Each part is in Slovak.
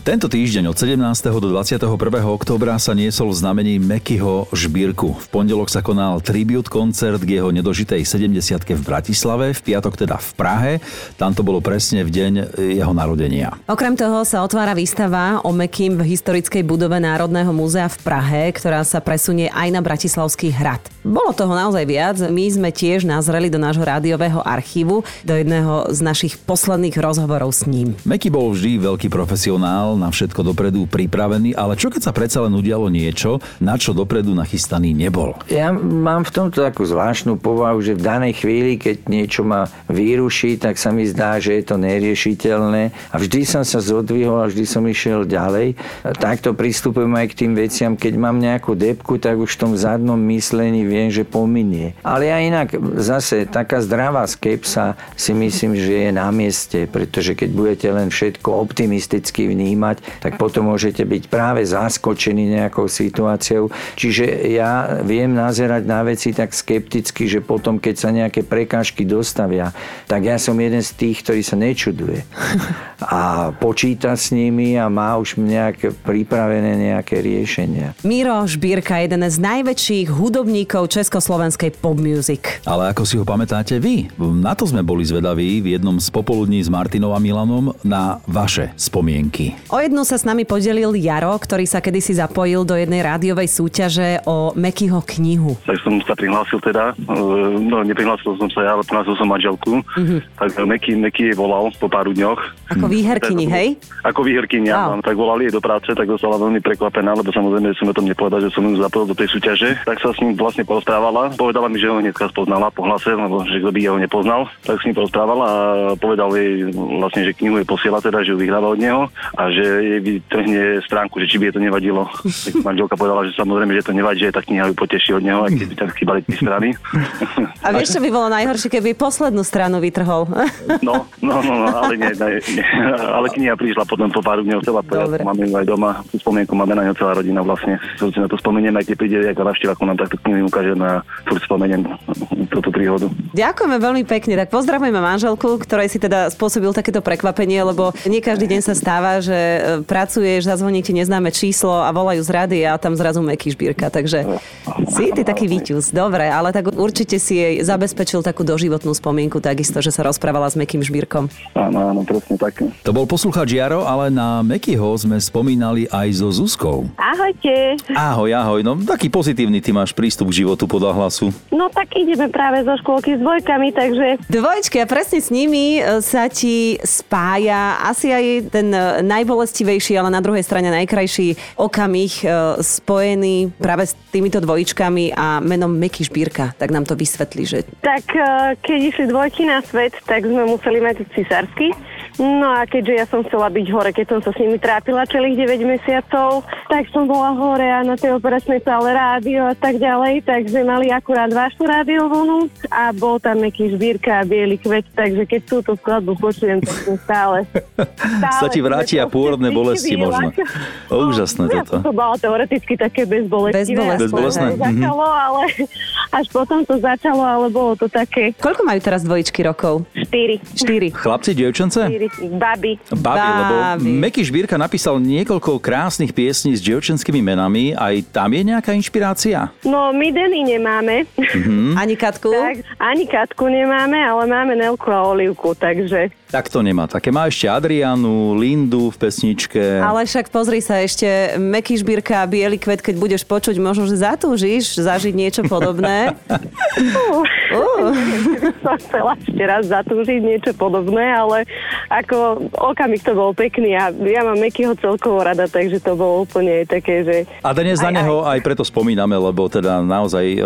Tento týždeň od 17. do 21. októbra sa niesol v znamení Mekyho žbírku. V pondelok sa konal tribute koncert k jeho nedožitej 70 v Bratislave, v piatok teda v Prahe. Tam to bolo presne v deň jeho narodenia. Okrem toho sa otvára výstava o Mekým v historickej budove Národného múzea v Prahe, ktorá sa presunie aj na Bratislavský hrad. Bolo toho naozaj viac. My sme tiež nazreli do nášho rádiového archívu, do jedného z našich posledných rozhovorov s ním. Meky bol vždy veľký profesionál, na všetko dopredu pripravený, ale čo keď sa predsa len udialo niečo, na čo dopredu nachystaný nebol? Ja mám v tomto takú zvláštnu povahu, že v danej chvíli, keď niečo ma vyruší, tak sa mi zdá, že je to neriešiteľné a vždy som sa zodvihol a vždy som išiel ďalej. Takto pristupujem aj k tým veciam, keď mám nejakú depku, tak už v tom zadnom myslení viem, že pominie. Ale ja inak zase taká zdravá skepsa si myslím, že je na mieste, pretože keď budete len všetko optimisticky vnímať, tak potom môžete byť práve zaskočení nejakou situáciou. Čiže ja viem nazerať na veci tak skepticky, že potom, keď sa nejaké prekážky dostavia, tak ja som jeden z tých, ktorý sa nečuduje. A počíta s nimi a má už nejak pripravené nejaké riešenia. Miro Žbírka, jeden z najväčších hudobníkov československej pop music. Ale ako si ho pamätáte vy? Na to sme boli zvedaví v jednom z popoludní s Martinom a Milanom na vaše spomienky. O jednu sa s nami podelil Jaro, ktorý sa kedysi zapojil do jednej rádiovej súťaže o Mekyho knihu. Tak som sa prihlásil teda, e, no neprihlásil som sa ja, ale prihlásil som manželku. Mm-hmm. Tak Meky, Meky jej volal po pár dňoch. Ako výherkyni, Tak- hej? Ako výherkyni, Wow. Tak volali jej do práce, tak dostala veľmi prekvapená, lebo samozrejme som o tom nepovedal, že som ju zapojil do tej súťaže. Tak sa s ním vlastne porozprávala. Povedala mi, že ho hneďka spoznala po hlase, lebo že kto by ho nepoznal. Tak s ním porozprávala a povedal jej vlastne, že knihu je posiela teda, že ju vyhráva od neho a že jej vytrhne stránku, že či by jej to nevadilo. Tak manželka povedala, že samozrejme, že to nevadí, že tá kniha ju poteší od neho, aj keď by tam chýbali tie strany. A vieš, čo by bolo najhoršie, keby poslednú stranu vytrhol? No, no, no, no ale nie, nie, nie, ale kniha prišla potom po pár dňov celá pojazd, máme ju aj doma, tú spomienku máme na ňu celá rodina vlastne. Si na to spomeniem, aj keď príde nejaká návšteva, ako nám takto knihu ukáže a furt spomeniem túto príhodu. Ďakujeme veľmi pekne. Tak pozdravujeme manželku, ktorej si teda spôsobil takéto prekvapenie, lebo nie každý deň sa stáva, že pracuješ, zazvoní ti neznáme číslo a volajú z rady a tam zrazu Meky Žbírka. Takže si ty taký výťuz. Dobre, ale tak určite si jej zabezpečil takú doživotnú spomienku takisto, že sa rozprávala s Mekým Žbírkom. Áno, áno, presne tak. To bol poslucháč Jaro, ale na Mekyho sme spomínali aj so Zuzkou. Ahojte. Ahoj, ahoj, no taký pozitívny ty máš prístup k životu podľa hlasu. No tak ideme práve zo škôlky s dvojkami, takže Dvojčky a presne s nimi e, sa ti spája asi aj ten e, najbolestivejší, ale na druhej strane najkrajší okamih e, spojený práve s týmito dvojičkami a menom Meky Žbírka. Tak nám to vysvetli, že tak eh, keď išli dvojky na svet, tak sme museli mať cisársky. No a keďže ja som chcela byť hore, keď som sa s nimi trápila celých 9 mesiacov, tak som bola hore a na tej operačnej sále rádio a tak ďalej, takže mali akurát vašu rádiovlnu a bol tam nejaký žbírka a biely kvet, takže keď túto skladbu počujem, tak som stále, stále Sa ti vrátia pôrodné bolesti možno. O, úžasné ja toto. To bolo teoreticky také bezbolestivé. Bezbolestné, mhm. začalo, ale až potom to začalo, ale bolo to také koľko majú teraz dvojičky rokov? 4. Štyri. Chlapci, dievčence? 4 baby. Babi, lebo. Meky Žbírka napísal niekoľko krásnych piesní s dievčenskými menami. Aj tam je nejaká inšpirácia? No, my Denny nemáme. Hm? Ani Katku? tak, ani Katku nemáme, ale máme Nelku a Olivku, takže... Tak to nemá. Také má ešte Adrianu, Lindu v pesničke. Ale však pozri sa ešte, Meky Žbírka a Bielý kvet, keď budeš počuť, možno, že zatúžiš zažiť niečo podobné. Uh, Uh. som chcela ešte raz zatúžiť niečo podobné, ale ako okamih to bol pekný a ja mám Mekyho celkovo rada, takže to bolo úplne také, že... A dnes na Aj, neho aj preto spomíname, lebo teda naozaj e,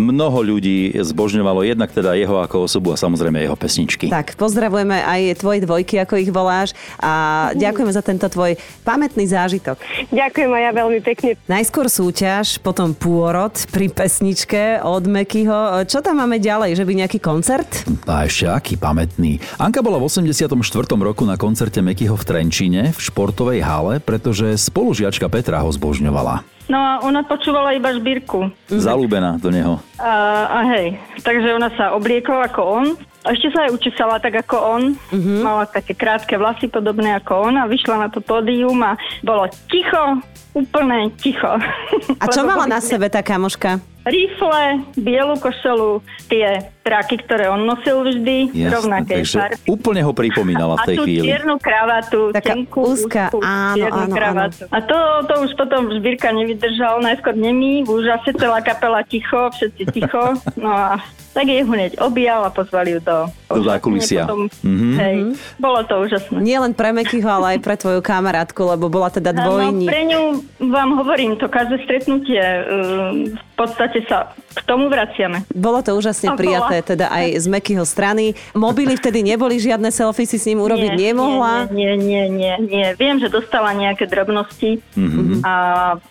mnoho ľudí zbožňovalo jednak teda jeho ako osobu a samozrejme jeho pesničky. Tak, pozdravujeme aj aj tvoje dvojky, ako ich voláš. A ďakujeme za tento tvoj pamätný zážitok. Ďakujem aj ja veľmi pekne. Najskôr súťaž, potom pôrod pri pesničke od Mekyho. Čo tam máme ďalej? Že by nejaký koncert? A ešte aký pamätný. Anka bola v 84. roku na koncerte Mekyho v Trenčine v športovej hale, pretože spolužiačka Petra ho zbožňovala. No a ona počúvala iba žbírku. Zalúbená do neho. A, a hej, takže ona sa obliekla ako on. Ešte sa aj učesala tak ako on. Mm-hmm. Mala také krátke vlasy podobné ako on a vyšla na to pódium a bolo ticho, úplne ticho. A čo mala na sebe tá kamoška? Rifle, bielu košelu, tie traky, ktoré on nosil vždy, rovnaké takže farby. úplne ho pripomínala v A tej tú chvíli. čiernu kravatu, Taká tenkú, úzka, úzku áno, áno, kravatu. A to, to už potom Žbírka nevydržal, najskôr nemý, v úžase celá kapela ticho, všetci ticho. No a tak jej hneď objal a pozvali ju do... Do zákulisia. Potom, Mhm. hej, bolo to úžasné. Nie len pre Mekyho, ale aj pre tvoju kamarátku, lebo bola teda No, dvojník. pre ňu vám hovorím, to každé stretnutie um, v podstate sa k tomu vraciame. Bolo to úžasne A bola. Prijaté, teda aj z Mekyho strany. Mobily vtedy neboli, žiadne selfie si s ním urobiť Nie, nemohla. Nie, nie, nie, nie, nie. Viem, že dostala nejaké drobnosti Mhm. a,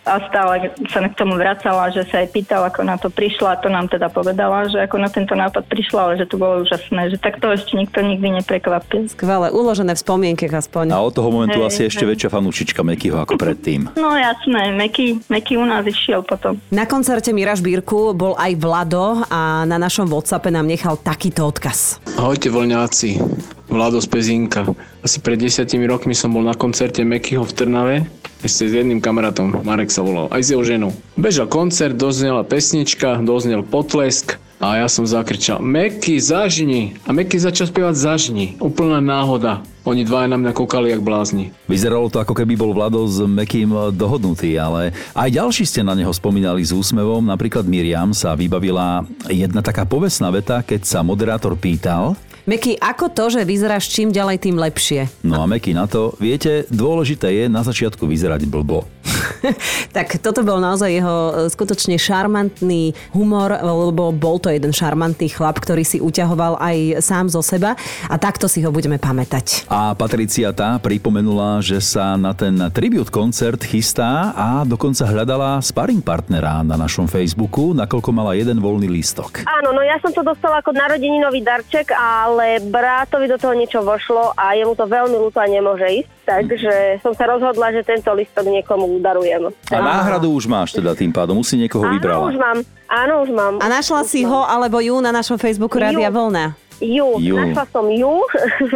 a stále sa k tomu vracala, že sa aj pýtala, ako na to prišla. To nám teda povedala, že ako na tento nápad prišla, ale že to bolo úžasné, že takto ešte nikto nikdy neprekvapil. Skvelé, uložené v spomienkach aspoň. A od toho momentu Hej, asi ešte hej. väčšia fanúšička Mekyho ako predtým. No jasné, Meky, Meky u nás išiel potom. Na koncerte Mira Žbírku bol aj Vlado a na našom Whatsappe nám nechal takýto odkaz. Ahojte voľňáci, Vlado z Pezinka. Asi pred desiatimi rokmi som bol na koncerte Mekyho v Trnave ešte s jedným kamarátom, Marek sa volal, aj s jeho ženou. Bežal koncert, doznela pesnička, doznel potlesk a ja som zakričal Meky, zažni! A Meky začal spievať zažni. Úplná náhoda. Oni dvaja na mňa kúkali jak blázni. Vyzeralo to, ako keby bol Vlado s Mekým dohodnutý, ale aj ďalší ste na neho spomínali s úsmevom. Napríklad Miriam sa vybavila jedna taká povestná veta, keď sa moderátor pýtal, Meky, ako to, že vyzeráš čím ďalej, tým lepšie? no a Meky na to, viete, dôležité je na začiatku vyzerať blbo. tak toto bol naozaj jeho e, skutočne šarmantný humor, lebo bol to jeden šarmantný chlap, ktorý si uťahoval aj sám zo seba a takto si ho budeme pamätať. A Patricia tá pripomenula, že sa na ten tribute koncert chystá a dokonca hľadala sparring partnera na našom Facebooku, nakoľko mala jeden voľný lístok. Áno, no ja som to dostala ako narodeninový darček, ale brátovi do toho niečo vošlo a jemu to veľmi ľúto a nemôže ísť. Takže som sa rozhodla, že tento listok niekomu udarujem. A náhradu už máš teda tým pádom, už si niekoho Áno, vybrala. už mám. Áno, už mám. A našla Už si mám. ho alebo ju na našom Facebooku Rádia. Vlna. Ju, Ju. našla som ju,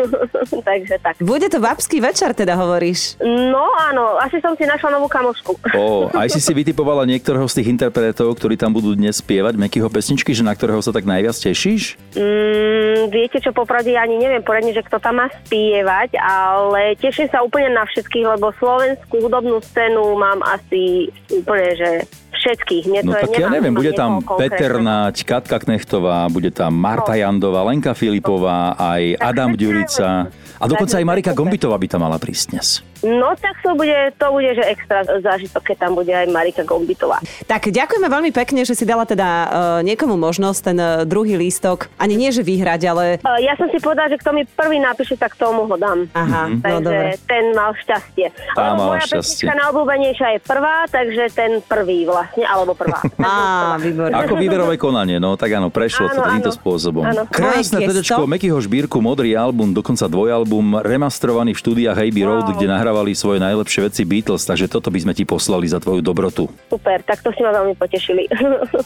takže tak. Bude to babský večer, teda hovoríš. No áno, asi som si našla novú kamošku. Ó, aj si si vytipovala niektorého z tých interpretov, ktorí tam budú dnes spievať Mekyho pesničky, že na ktorého sa tak najviac tešíš? Mm, viete čo, popravde ja ani neviem poradne, že kto tam má spievať, ale teším sa úplne na všetkých, lebo slovenskú hudobnú scénu mám asi úplne, že všetkých. Nie, No tak ja neviem, bude tam konkrétneho. Peter Naď, Katka Knechtová, bude tam Marta No. Jandová, Lenka Filipová, aj Adam Ďurica a dokonca aj Marika Gombitová by tam mala prísť dnes. No tak to bude, to bude, že extra zážitok, keď tam bude aj Marika Gombitová. Tak ďakujeme veľmi pekne, že si dala teda uh, niekomu možnosť ten uh, druhý lístok. Ani nie, že vyhrať, ale... Uh, ja som si povedala, že kto mi prvý napíše, tak tomu ho dám. Aha, no Takže dobre. ten mal šťastie. Tá Lebo mala moja šťastie. najobľúbenejšia je prvá, takže ten prvý vlastne, alebo prvá. Á, výborné. Ako výberové konanie, no tak áno, prešlo to Áno, týmto áno. spôsobom. Áno. Krásne gesto. Mekyho Žbírku, modrý album, dokonca dvojalbum, remastrovaný v štúdiách Abbey Road, kde nahrávali svoje najlepšie veci Beatles, takže toto by sme ti poslali za tvoju dobrotu. Super, tak to si ma veľmi potešili.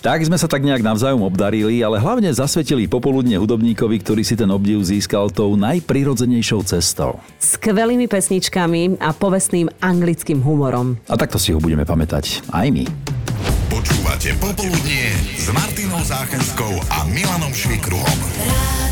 Tak sme sa tak nejak navzájom obdarili, ale hlavne zasvetili popoludne hudobníkovi, ktorý si ten obdiv získal tou najprirodzenejšou cestou. Skvelými pesničkami a povestným anglickým humorom. A takto si ho budeme pamätať aj my. Počúvate Popoludnie s Martinou Záchenskou a Milanom Švikruhom.